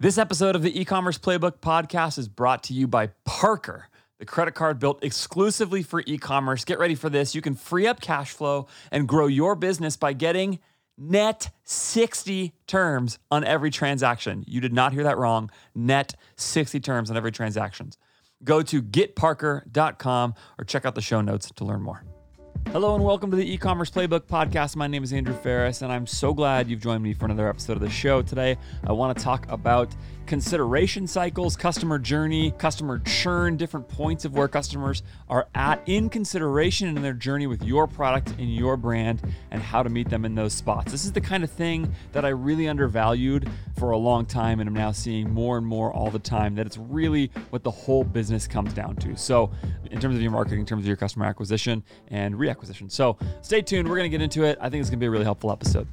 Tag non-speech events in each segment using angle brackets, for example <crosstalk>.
This episode of the e-commerce playbook podcast is brought to you by Parker, the credit card built exclusively for e-commerce. Get ready for this. You can free up cash flow and grow your business by getting net 60 terms on every transaction. You did not hear that wrong. Net 60 terms on every transaction. Go to getparker.com or check out the show notes to learn more. Hello and welcome to the e-commerce playbook podcast. My name is Andrew Faris and I'm so glad you've joined me for another episode of the show. Today, I want to talk about consideration cycles, customer journey, customer churn, different points of where customers are at in consideration in their journey with your product and your brand and how to meet them in those spots. This is the kind of thing that I really undervalued for a long time and I'm now seeing more and more all the time that it's really what the whole business comes down to. So, in terms of your marketing, in terms of your customer acquisition and reacquisition. So, stay tuned. We're going to get into it. I think it's going to be a really helpful episode.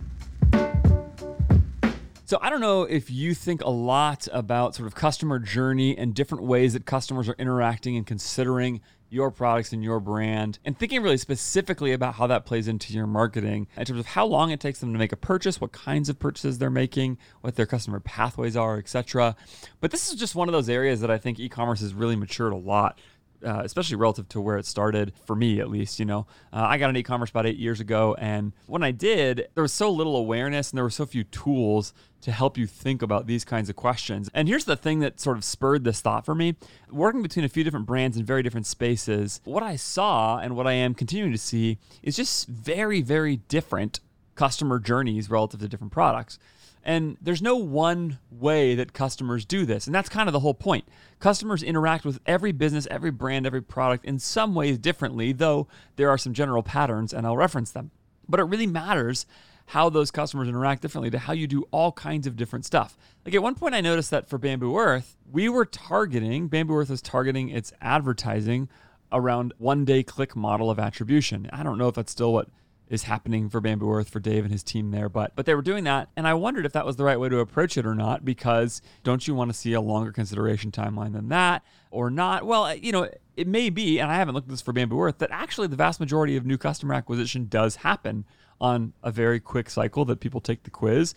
So I don't know if you think a lot about sort of customer journey and different ways that customers are interacting and considering your products and your brand and thinking really specifically about how that plays into your marketing in terms of how long it takes them to make a purchase, what kinds of purchases they're making, what their customer pathways are, etc. But this is just one of those areas that I think e-commerce has really matured a lot uh, especially relative to where it started for me at least you know. Uh, i got an e-commerce about eight years ago and when i did there was so little awareness and there were so few tools to help you think about these kinds of questions. And here's the thing that sort of spurred this thought for me. Working between a few different brands in very different spaces what i saw and what i am continuing to see is just very very different customer journeys relative to different products and there's no one way that customers do this. And that's kind of the whole point. Customers interact with every business, every brand, every product in some ways differently, though there are some general patterns, and I'll reference them. But it really matters how those customers interact differently to how you do all kinds of different stuff. Like at one point, I noticed that for Bambu Earth, we were targeting, Bambu Earth was targeting its advertising around one day click model of attribution. I don't know if that's still what is happening for Bambu Earth for Dave and his team there. But but they were doing that, and I wondered if that was the right way to approach it or not. Because don't you want to see a longer consideration timeline than that, or not? Well, you know, it may be, and I haven't looked at this for Bambu Earth, that actually the vast majority of new customer acquisition does happen on a very quick cycle. That people take the quiz,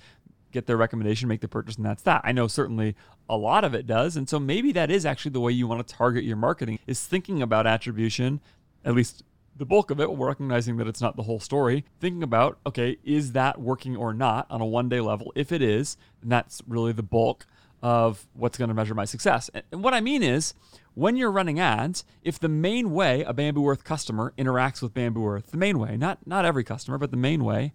get their recommendation, make the purchase, and that's that. I know certainly a lot of it does, and so maybe that is actually the way you want to target your marketing is thinking about attribution, at least the bulk of it, we're recognizing that it's not the whole story. Thinking about, okay, is that working or not on a one day level? If it is, then that's really the bulk of what's going to measure my success. And what I mean is, when you're running ads, if the main way a Bambu Earth customer interacts with Bambu Earth, the main way, not not every customer, but the main way,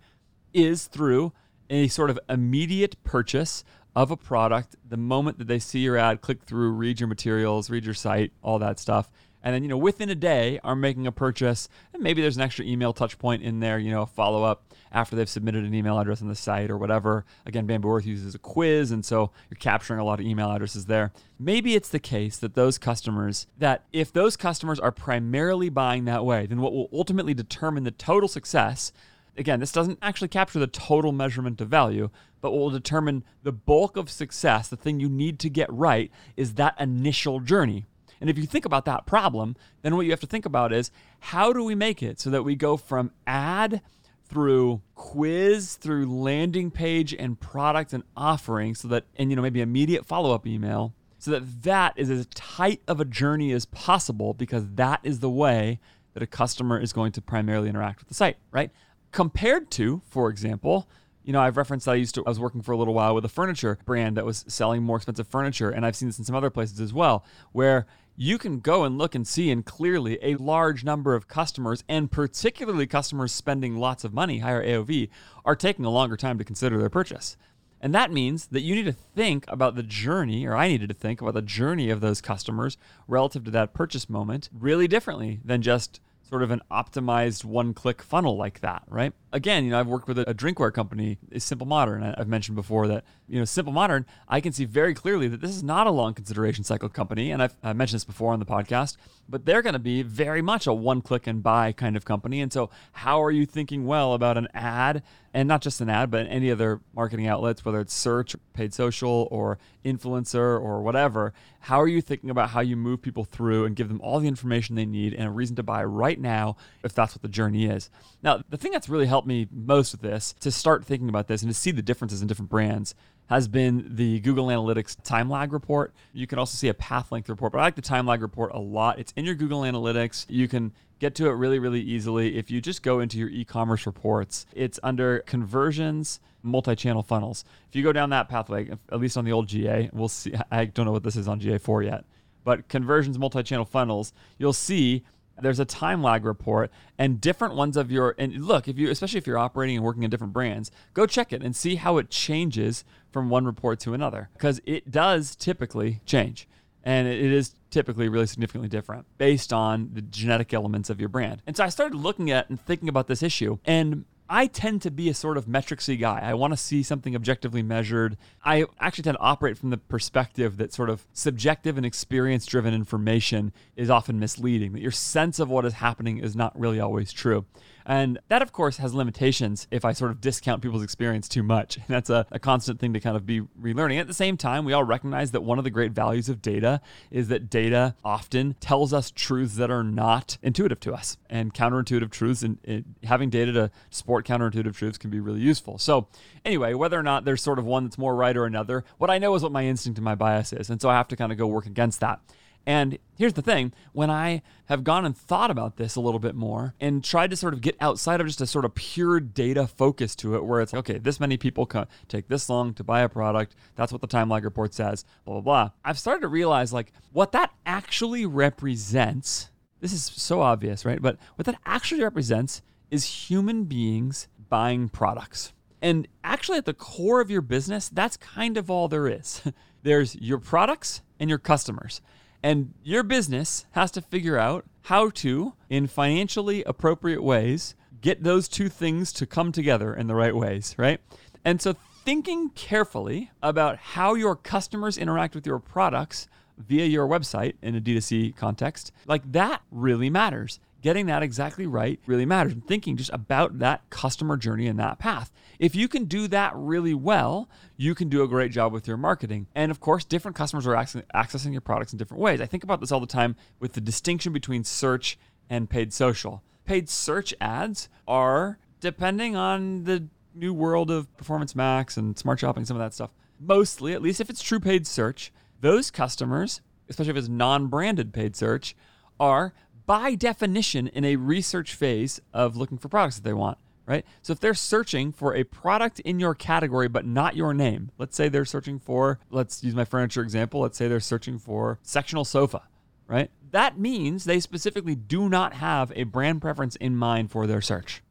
is through a sort of immediate purchase of a product the moment that they see your ad, click through, read your materials, read your site, all that stuff and then you know within a day are making a purchase. And maybe there's an extra email touch point in there you know follow up after they've submitted an email address on the site or whatever. Again Bambu Earth uses a quiz and so you're capturing a lot of email addresses there. Maybe it's the case that those customers that if those customers are primarily buying that way then what will ultimately determine the total success again this doesn't actually capture the total measurement of value but will determine the bulk of success the thing you need to get right is that initial journey and if you think about that problem, then what you have to think about is how do we make it so that we go from ad through quiz, through landing page and product and offering so that, and you know, maybe immediate follow up email so that that is as tight of a journey as possible because that is the way that a customer is going to primarily interact with the site, right? Compared to, for example, you know, I've referenced that I used to, I was working for a little while with a furniture brand that was selling more expensive furniture. And I've seen this in some other places as well, where you can go and look and see and clearly a large number of customers and particularly customers spending lots of money higher aov are taking a longer time to consider their purchase and that means that you need to think about the journey or i needed to think about the journey of those customers relative to that purchase moment really differently than just sort of an optimized one click funnel like that, right? Again, you know, I've worked with a, drinkware company, is Simple Modern. I've mentioned before that, you know, Simple Modern, I can see very clearly that this is not a long consideration cycle company. And I've, I've mentioned this before on the podcast, but they're going to be very much a one click and buy kind of company. And so, how are you thinking well about an ad and not just an ad, but any other marketing outlets, whether it's search, paid social, or influencer, or whatever. How are you thinking about how you move people through and give them all the information they need and a reason to buy right now, if that's what the journey is? Now, the thing that's really helped me most with this to start thinking about this and to see the differences in different brands has been the Google Analytics time lag report. You can also see a path length report, but I like the time lag report a lot. It's in your Google Analytics. You can get to it really, really easily if you just go into your e commerce reports. It's under conversions, multi channel funnels. If you go down that pathway, at least on the old GA, we'll see. I don't know what this is on GA4 yet, but conversions, multi channel funnels, you'll see there's a time lag report and different ones of your and look if you especially if you're operating and working in different brands go check it and see how it changes from one report to another because it does typically change. And it is typically really significantly different based on the genetic elements of your brand. And so i started looking at and thinking about this issue and I tend to be a sort of metricsy guy. I want to see something objectively measured. I actually tend to operate from the perspective that sort of subjective and experience driven information is often misleading, that your sense of what is happening is not really always true. And that, of course, has limitations if I sort of discount people's experience too much. And <laughs> that's a, a constant thing to kind of be relearning. At the same time, we all recognize that one of the great values of data is that data often tells us truths that are not intuitive to us and counterintuitive truths. And it, having data to support counterintuitive truths can be really useful. So, anyway, whether or not there's sort of one that's more right or another, what I know is what my instinct and my bias is. And so I have to kind of go work against that. And here's the thing when I have gone and thought about this a little bit more and tried to sort of get outside of just a sort of pure data focus to it, where it's like, okay, this many people take this long to buy a product. That's what the time lag report says, blah, blah, blah. I've started to realize like what that actually represents. This is so obvious, right? But what that actually represents is human beings buying products. And actually, at the core of your business, that's kind of all there is. <laughs> There's your products and your customers. And your business has to figure out how to, in financially appropriate ways, get those two things to come together in the right ways, right? And so thinking carefully about how your customers interact with your products via your website in a D2C context, like that really matters getting that exactly right really matters and thinking just about that customer journey and that path. If you can do that really well, you can do a great job with your marketing. And of course, different customers are accessing your products in different ways. I think about this all the time with the distinction between search and paid social. Paid search ads are, depending on the new world of Performance Max and Smart Shopping, some of that stuff, mostly, at least if it's true paid search, those customers, especially if it's non branded paid search, are by definition in a research phase of looking for products that they want, right? So if they're searching for a product in your category but not your name, let's say they're searching for, let's use my furniture example, let's say they're searching for sectional sofa, right? That means they specifically do not have a brand preference in mind for their search.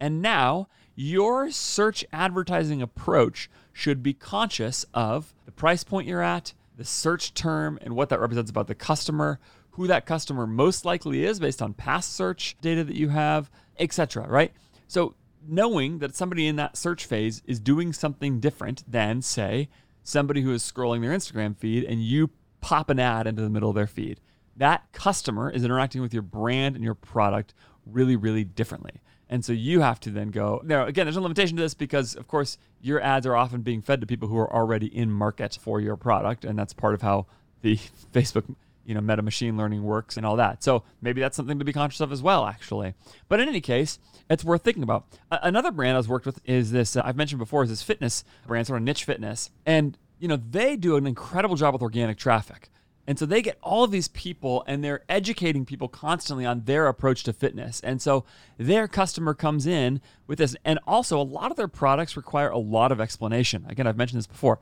And now your search advertising approach should be conscious of the price point you're at, the search term, and what that represents about the customer, who that customer most likely is based on past search data that you have, etc. Right? So knowing that somebody in that search phase is doing something different than, say, somebody who is scrolling their Instagram feed and you pop an ad into the middle of their feed. That customer is interacting with your brand and your product really, really differently. And so you have to then go. Now, again, there's a limitation to this because, of course, your ads are often being fed to people who are already in market for your product. And that's part of how the <laughs> Facebook you know meta machine learning works and all that. So maybe that's something to be conscious of as well, actually. But in any case, it's worth thinking about. another brand I was worked with is this. Uh, I've mentioned before is this fitness brand, sort of niche fitness, and you know they do an incredible job with organic traffic. And so they get all of these people and they're educating people constantly on their approach to fitness. And so their customer comes in with this. And also, a lot of their products require a lot of explanation. Again, I've mentioned this before.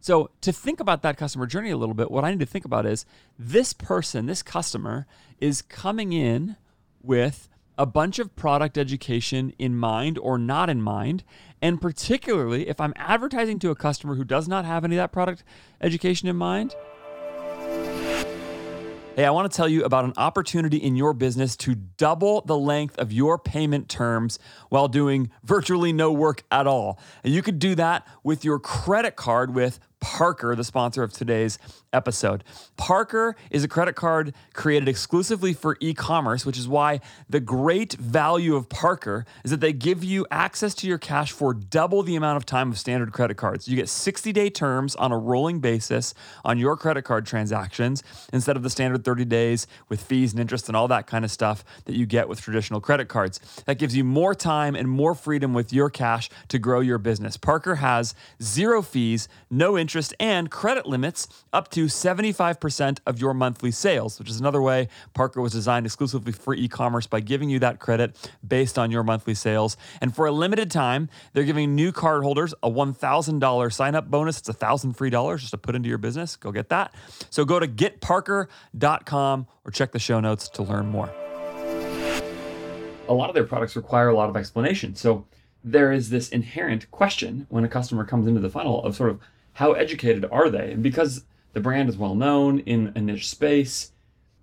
So, to think about that customer journey a little bit, what I need to think about is this person, this customer, is coming in with a bunch of product education in mind or not in mind. And particularly if I'm advertising to a customer who does not have any of that product education in mind, Hey, I want to tell you about an opportunity in your business to double the length of your payment terms while doing virtually no work at all. And you could do that with your credit card with Parker, the sponsor of today's episode. Parker is a credit card created exclusively for e commerce, which is why the great value of Parker is that they give you access to your cash for double the amount of time of standard credit cards. You get 60 day terms on a rolling basis on your credit card transactions instead of the standard 30 days with fees and interest and all that kind of stuff that you get with traditional credit cards. That gives you more time and more freedom with your cash to grow your business. Parker has zero fees, no interest, and credit limits up to 75% of your monthly sales, which is another way Parker was designed exclusively for e commerce by giving you that credit based on your monthly sales. And for a limited time, they're giving new cardholders a $1,000 sign up bonus. It's a thousand free dollars just to put into your business. Go get that. So go to getparker.com or check the show notes to learn more. A lot of their products require a lot of explanation. So there is this inherent question when a customer comes into the funnel of sort of how educated are they? And because the brand is well known in a niche space,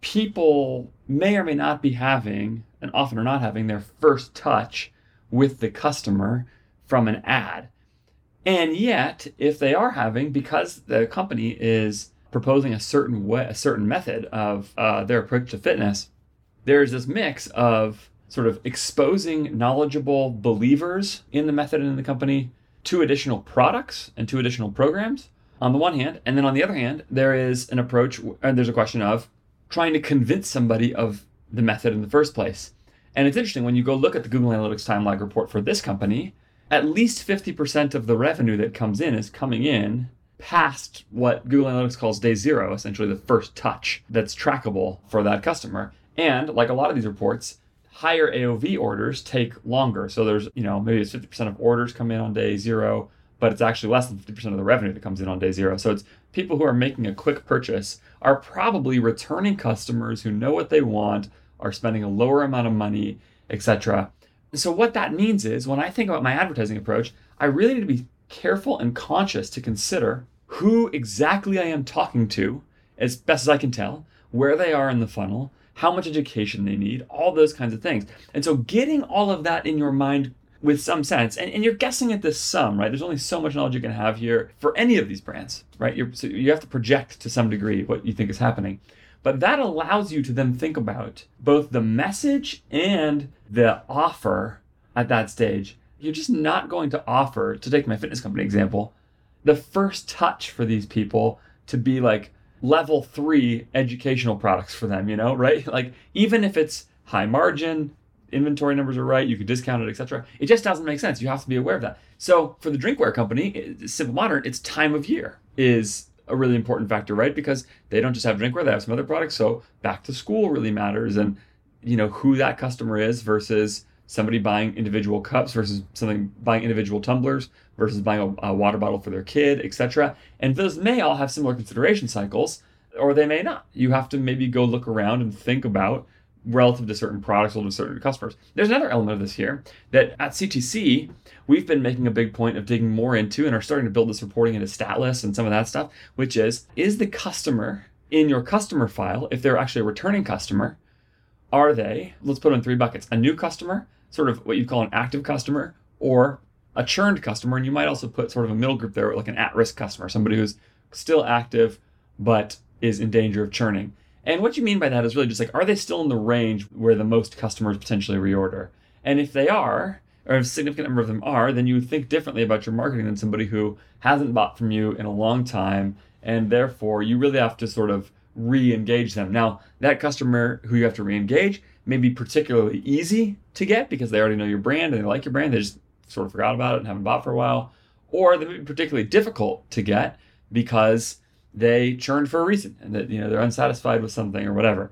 people may or may not be having, and often are not having, their first touch with the customer from an ad. And yet, if they are having, because the company is proposing a certain way, a certain method of uh, their approach to fitness, there's this mix of sort of exposing knowledgeable believers in the method and in the company to additional products and two additional programs on the one hand, and then on the other hand, there is an approach and uh, there's a question of trying to convince somebody of the method in the first place. And it's interesting when you go look at the Google Analytics time lag report for this company, at least 50% of the revenue that comes in is coming in past what Google Analytics calls day zero, essentially the first touch that's trackable for that customer. And like a lot of these reports, higher AOV orders take longer. So there's, you know, maybe it's 50% of orders come in on day zero, but it's actually less than 50% of the revenue that comes in on day zero. So it's people who are making a quick purchase are probably returning customers who know what they want, are spending a lower amount of money, etc. So what that means is when I think about my advertising approach, I really need to be careful and conscious to consider who exactly I am talking to as best as I can tell, where they are in the funnel, how much education they need, all those kinds of things. And so getting all of that in your mind with some sense, and, and you're guessing at this sum, right? There's only so much knowledge you can have here for any of these brands, right? You're, so you have to project to some degree what you think is happening. But that allows you to then think about both the message and the offer at that stage. You're just not going to offer, to take my fitness company example, the first touch for these people to be like, level three educational products for them, you know, right? <laughs> Like even if it's high margin, inventory numbers are right, you could discount it, etc. It just doesn't make sense. You have to be aware of that. So for the drinkware company, Simple Modern, its time of year is a really important factor, right? Because they don't just have drinkware, they have some other products. So back to school really matters and you know who that customer is versus somebody buying individual cups versus something buying individual tumblers versus buying a, a water bottle for their kid, etc. And those may all have similar consideration cycles, or they may not. You have to maybe go look around and think about relative to certain products or to certain customers. There's another element of this here that at CTC we've been making a big point of digging more into and are starting to build this reporting into Statlas and some of that stuff, which is is the customer in your customer file, if they're actually a returning customer, are they, let's put them in three buckets, a new customer, sort of what you'd call an active customer, or a churned customer. And you might also put sort of a middle group there, like an at risk customer, somebody who's still active but is in danger of churning. And what you mean by that is really just like, are they still in the range where the most customers potentially reorder? And if they are, or a significant number of them are, then you would think differently about your marketing than somebody who hasn't bought from you in a long time. And therefore, you really have to sort of re engage them. Now, that customer who you have to re engage may be particularly easy to get because they already know your brand and they like your brand. They just sort of forgot about it and haven't bought for a while. Or they may be particularly difficult to get because they churned for a reason and that you know they're unsatisfied with something or whatever.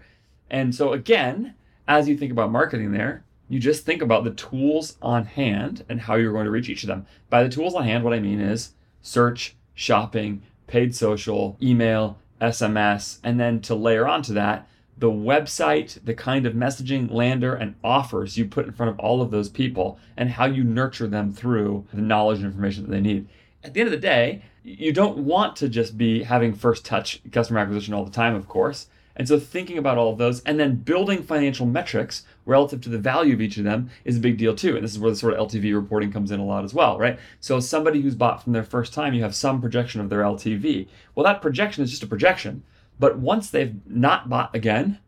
And so again, as you think about marketing there, you just think about the tools on hand and how you're going to reach each of them. By the tools on hand, what I mean is search, shopping, paid social, email, SMS, and then to layer onto that, the website, the kind of messaging, lander, and offers you put in front of all of those people, and how you nurture them through the knowledge and information that they need. At the end of the day, you don't want to just be having first touch customer acquisition all the time, of course. And so thinking about all of those and then building financial metrics relative to the value of each of them is a big deal too. And this is where the sort of LTV reporting comes in a lot as well, right? So somebody who's bought from their first time, you have some projection of their LTV. Well, that projection is just a projection. But once they've not bought again,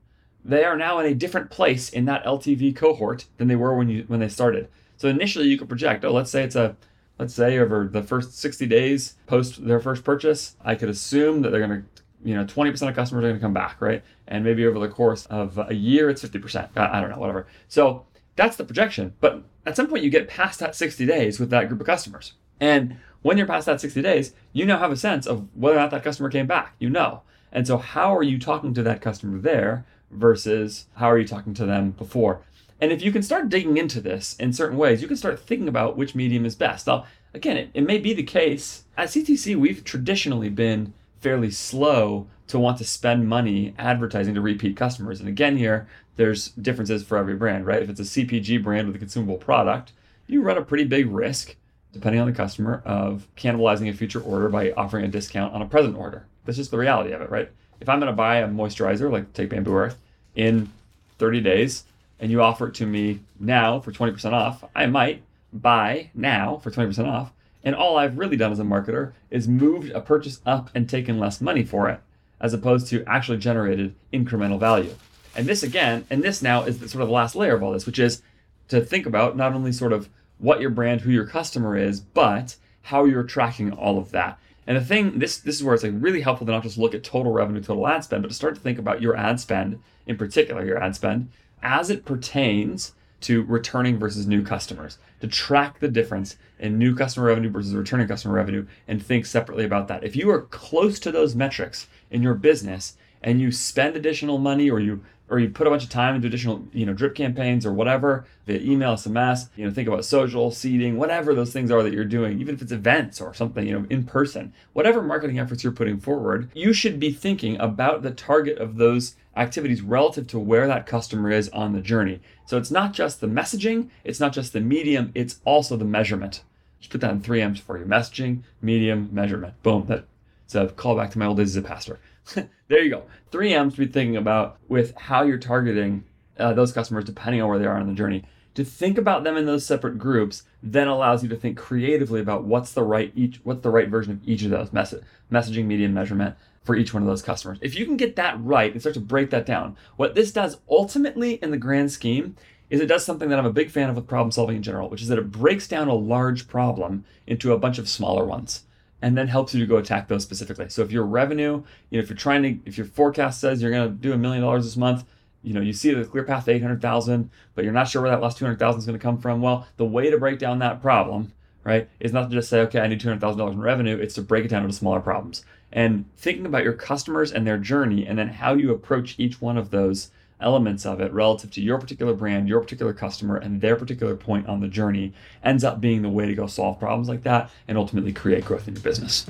they are now in a different place in that LTV cohort than they were when you when they started. So initially you could project, oh, let's say it's a let's say over the first 60 days post their first purchase, I could assume that they're going to you know 20% of customers are going to come back right? And maybe over the course of a year it's 50% i don't know whatever. So that's the projection. But at some point you get past that 60 days with that group of customers. And when you're past that 60 days you now have a sense of whether or not that customer came back. You know. And so how are you talking to that customer there versus how are you talking to them before? And if you can start digging into this in certain ways you can start thinking about which medium is best. Now again it, it may be the case. At ctc we've traditionally been fairly slow to want to spend money advertising to repeat customers. And again, here, there's differences for every brand, right? If it's a CPG brand with a consumable product, you run a pretty big risk, depending on the customer, of cannibalizing a future order by offering a discount on a present order. That's just the reality of it, right? If I'm going to buy a moisturizer, like take Bambu Earth, in 30 days, and you offer it to me now for 20% off, I might buy now for 20% off and all I've really done as a marketer is moved a purchase up and taken less money for it, as opposed to actually generated incremental value. And this again, and this now is the sort of the last layer of all this, which is to think about not only sort of what your brand, who your customer is, but how you're tracking all of that. And the thing, this this is where it's like really helpful to not just look at total revenue, total ad spend, but to start to think about your ad spend, in particular your ad spend, as it pertains to returning versus new customers, to track the difference in new customer revenue versus returning customer revenue and think separately about that. If you are close to those metrics in your business and you spend additional money or you or you put a bunch of time into additional, you know, drip campaigns or whatever, via email, SMS, you know, think about social, seeding, whatever those things are that you're doing, even if it's events or something, you know, in person, whatever marketing efforts you're putting forward, you should be thinking about the target of those activities relative to where that customer is on the journey. So it's not just the messaging, it's not just the medium, it's also the measurement. Just put that in three M's for you messaging, medium, measurement. Boom. That's a callback to my old days as a pastor. <laughs> there you go. Three M's to be thinking about with how you're targeting uh, those customers depending on where they are on the journey. To think about them in those separate groups then allows you to think creatively about what's the right each what's the right version of each of those mess- messaging, medium, measurement for each one of those customers. If you can get that right and start to break that down, what this does ultimately in the grand scheme is it does something that I'm a big fan of with problem solving in general, which is that it breaks down a large problem into a bunch of smaller ones and then helps you to go attack those specifically. So if your revenue, you know, if you're trying to, if your forecast says you're going to do a million dollars this month, you know, you see the clear path to 800,000, but you're not sure where that last 200,000 is going to come from. Well, the way to break down that problem, right, is not to just say, okay, I need $200,000 in revenue. It's to break it down into smaller problems and thinking about your customers and their journey and then how you approach each one of those elements of it relative to your particular brand, your particular customer, and their particular point on the journey ends up being the way to go solve problems like that and ultimately create growth in your business.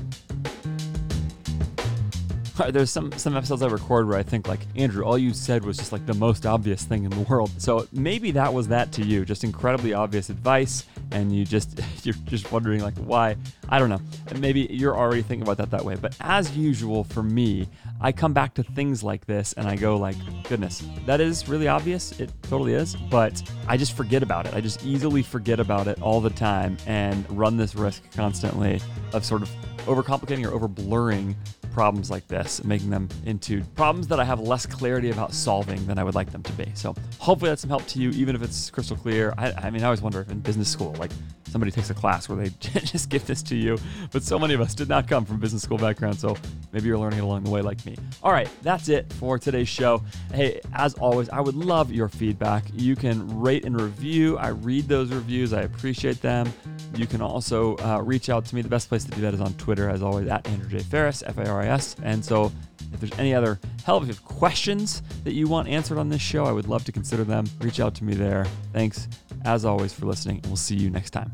There's some some episodes I record where I think like Andrew, all you said was just like the most obvious thing in the <laughs> world. So maybe that was that to you, just incredibly obvious advice, and you just <laughs> you're just wondering like why. I don't know. And maybe you're already thinking about that that way. But as usual for me, I come back to things like this and I go like, goodness, that is really obvious. It totally is. But I just forget about it. I just easily forget about it all the time and run this risk constantly of sort of overcomplicating or over blurring problems like this, making them into problems that I have less clarity about solving than I would like them to be. So hopefully that's some help to you, even if it's crystal clear. I, I mean, I always wonder if in business school, like somebody takes a class where they <laughs> just give this to you, but so many of us did not come from business school background. So maybe you're learning along the way like me. All right, that's it for today's show. Hey, as always, I would love your feedback. You can rate and review. I read those reviews. I appreciate them. You can also uh, reach out to me. The best place to do that is on Twitter, as always, at Andrew J. Faris, F A R I S. And so if there's any other help, if you have questions that you want answered on this show, I would love to consider them. Reach out to me there. Thanks, as always, for listening, and we'll see you next time.